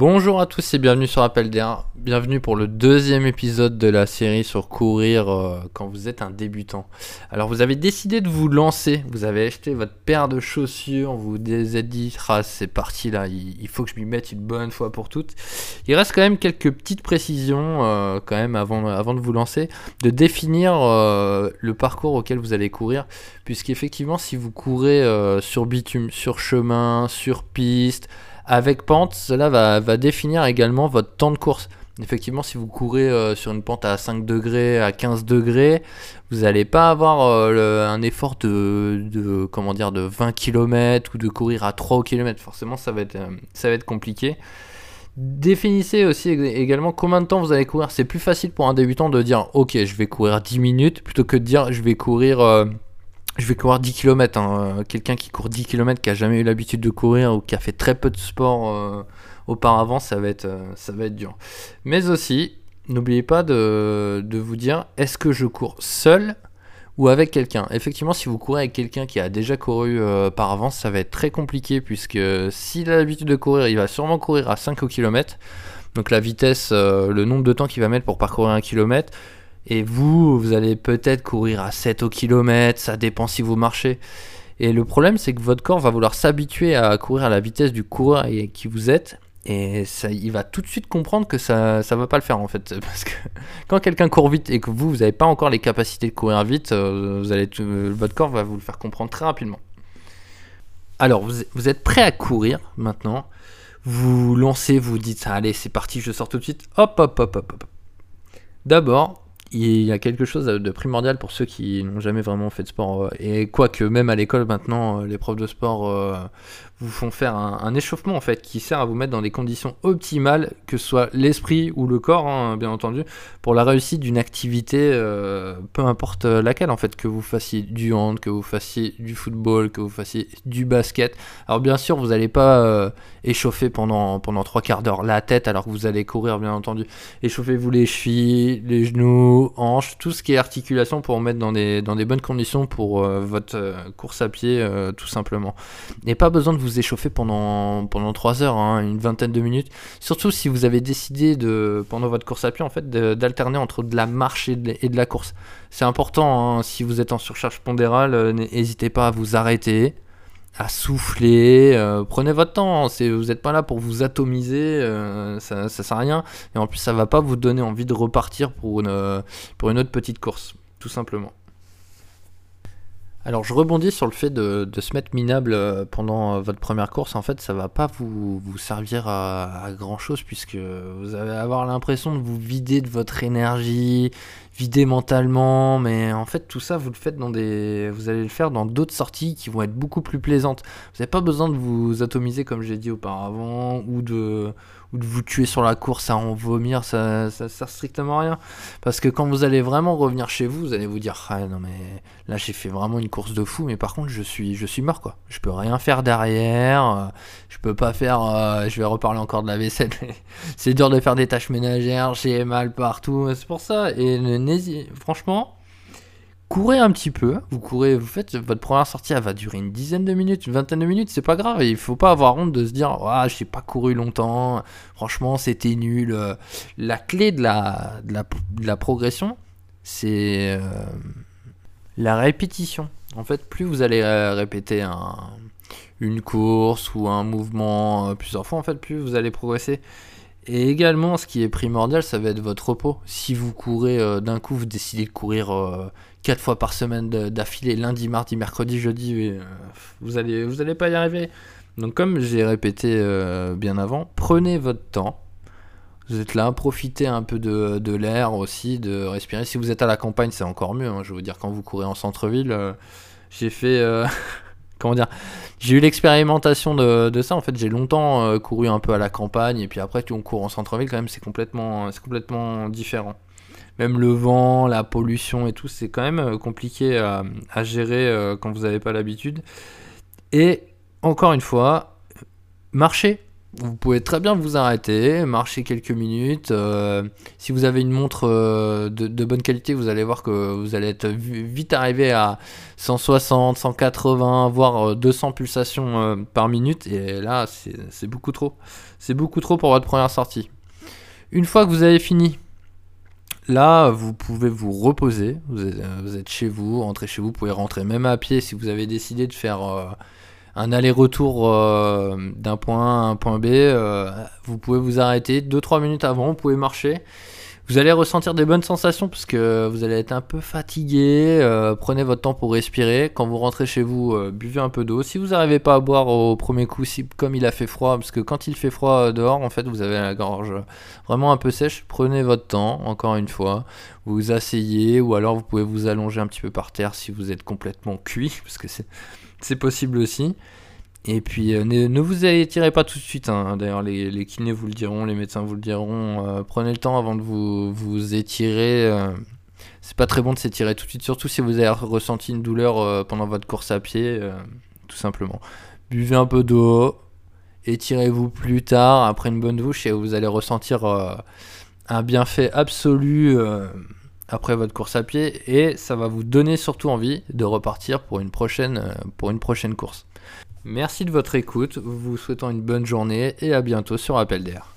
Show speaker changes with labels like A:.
A: Bonjour à tous et bienvenue sur Appel. Bienvenue pour le deuxième épisode de la série sur courir euh, quand vous êtes un débutant. Alors vous avez décidé de vous lancer, vous avez acheté votre paire de chaussures, vous vous êtes dit ah, c'est parti là, il, faut que je m'y mette une bonne fois pour toutes. Il reste quand même quelques petites précisions euh, quand même avant, avant de vous lancer, de définir euh, le parcours auquel vous allez courir, puisqu'effectivement si vous courez sur bitume, sur chemin, sur piste, avec pente, cela va, définir également votre temps de course. Effectivement, si vous courez euh, sur une pente à 5 degrés, à 15 degrés, vous n'allez pas avoir euh, un effort de, comment dire, de 20 km ou de courir à 3 km. Forcément, ça va être, euh, ça va être compliqué. Définissez aussi également combien de temps vous allez courir. C'est plus facile pour un débutant de dire ok, je vais courir 10 minutes plutôt que de dire je vais courir je vais courir 10 km. Hein. Quelqu'un qui court 10 km, qui a jamais eu l'habitude de courir ou qui a fait très peu de sport euh, auparavant, ça va, être, euh, ça va être dur. Mais aussi, n'oubliez pas de, vous dire est-ce que je cours seul ou avec quelqu'un? Effectivement, si vous courez avec quelqu'un qui a déjà couru euh, par avance, ça va être très compliqué puisque s'il a l'habitude de courir, il va sûrement courir à 5 km. Donc la vitesse, le nombre de temps qu'il va mettre pour parcourir un kilomètre et vous, vous allez peut-être courir à 7 au kilomètre, ça dépend si vous marchez. Et le problème, c'est que votre corps va vouloir s'habituer à courir à la vitesse du coureur qui vous êtes. Et ça, il va tout de suite comprendre que ça ne va pas le faire en fait. Parce que quand quelqu'un court vite et que vous, vous n'avez pas encore les capacités de courir vite, euh, allez votre corps va vous le faire comprendre très rapidement. Alors, vous, vous êtes prêt à courir maintenant. Vous lancez, vous dites, allez, c'est parti, je sors tout de suite. Hop, hop, hop, hop, hop. D'abord, il y a quelque chose de primordial pour ceux qui n'ont jamais vraiment fait de sport. Euh, et quoique même à l'école maintenant, euh, les profs de sport euh, vous font faire un, échauffement en fait qui sert à vous mettre dans des conditions optimales, que ce soit l'esprit ou le corps, hein, bien entendu, pour la réussite d'une activité, peu importe laquelle en fait, que vous fassiez du hand, que vous fassiez du football, que vous fassiez du basket. Alors bien sûr, vous n'allez pas échauffer pendant pendant trois quarts d'heure la tête alors que vous allez courir, bien entendu. Échauffez-vous les chevilles, les genoux hanches, tout ce qui est articulation pour mettre dans des, dans des bonnes conditions pour euh, votre euh, course à pied, euh, tout simplement. Et pas besoin de vous échauffer pendant, pendant 3 heures, hein, une vingtaine de minutes. Surtout si vous avez décidé, de, pendant votre course à pied, en fait, d'alterner entre de la marche et de, la course. C'est important, hein, si vous êtes en surcharge pondérale, n'hésitez pas à vous arrêter à souffler. Euh, prenez votre temps, vous n'êtes pas là pour vous atomiser, euh, ça, ça sert à rien. Et en plus, ça va pas vous donner envie de repartir pour une, pour une autre petite course, tout simplement. Alors je rebondis sur le fait de, se mettre minable euh, pendant votre première course. En fait, ça va pas vous, servir à, grand chose puisque vous allez avoir l'impression de vous vider de votre énergie, vider mentalement, mais en fait tout ça vous le faites dans des, vous allez le faire dans d'autres sorties qui vont être beaucoup plus plaisantes. Vous n'avez pas besoin de vous atomiser comme j'ai dit auparavant ou de, ou de vous tuer sur la course à en vomir, ça, ça sert strictement à rien. Parce que quand vous allez vraiment revenir chez vous, vous allez vous dire ah non mais là j'ai fait vraiment une course de fou, mais par contre je suis, je suis mort quoi. Je peux rien faire derrière, je peux pas faire, euh, je vais reparler encore de la vaisselle. c'est dur de faire des tâches ménagères, j'ai mal partout, c'est pour ça et franchement, courez un petit peu. Vous courez, vous faites votre première sortie, elle va durer une dizaine de minutes, une vingtaine de minutes, c'est pas grave. Il faut pas avoir honte de se dire, ah, j'ai pas couru longtemps. Franchement, c'était nul. La clé de la, de la, progression, c'est euh, la répétition. En fait, plus vous allez euh, répéter une course ou un mouvement euh, plusieurs fois, en fait, plus vous allez progresser. Et également, ce qui est primordial, ça va être votre repos. Si vous courez euh, d'un coup, vous décidez de courir 4 euh, fois par semaine d'affilée, lundi, mardi, mercredi, jeudi, vous allez, vous allez pas y arriver. Donc, comme j'ai répété bien avant, prenez votre temps. Vous êtes là, profitez un peu de, l'air aussi, de respirer. Si vous êtes à la campagne, c'est encore mieux. Hein. Je veux dire, quand vous courez en centre-ville, j'ai fait. comment dire j'ai eu l'expérimentation de, ça en fait j'ai longtemps euh, couru un peu à la campagne et puis après on court en centre-ville quand même c'est complètement complètement différent même le vent la pollution et tout c'est quand même euh, compliqué à, gérer euh, quand vous n'avez pas l'habitude et encore une fois marcher vous pouvez très bien vous arrêter, marcher quelques minutes. Euh, si vous avez une montre euh, de, bonne qualité, vous allez voir que vous allez être vite arrivé à 160, 180, voire 200 pulsations par minute. Et là, c'est beaucoup trop. C'est beaucoup trop pour votre première sortie. Une fois que vous avez fini, là, vous pouvez vous reposer. Vous êtes, chez vous, rentrez chez vous. Vous pouvez rentrer même à pied si vous avez décidé de faire un aller-retour euh, d'un point A à un point B, euh, vous pouvez vous arrêter 2-3 minutes avant, vous pouvez marcher. Vous allez ressentir des bonnes sensations parce que vous allez être un peu fatigué. Euh, prenez votre temps pour respirer. Quand vous rentrez chez vous, buvez un peu d'eau. Si vous n'arrivez pas à boire au premier coup, comme il a fait froid, parce que quand il fait froid dehors, en fait, vous avez la gorge vraiment un peu sèche. Prenez votre temps, encore une fois. Vous vous asseyez ou alors vous pouvez vous allonger un petit peu par terre si vous êtes complètement cuit, parce que c'est possible aussi. Et puis euh, ne, vous étirez pas tout de suite. Hein. D'ailleurs, les, kinés vous le diront, les médecins vous le diront. Euh, prenez le temps avant de vous, étirer. Euh. c'est pas très bon de s'étirer tout de suite, surtout si vous avez ressenti une douleur pendant votre course à pied, tout simplement. Buvez un peu d'eau, étirez-vous plus tard après une bonne douche et vous allez ressentir un bienfait absolu après votre course à pied et ça va vous donner surtout envie de repartir pour une prochaine, euh, pour une prochaine course. Merci de votre écoute, vous souhaitant une bonne journée et à bientôt sur Appel d'air.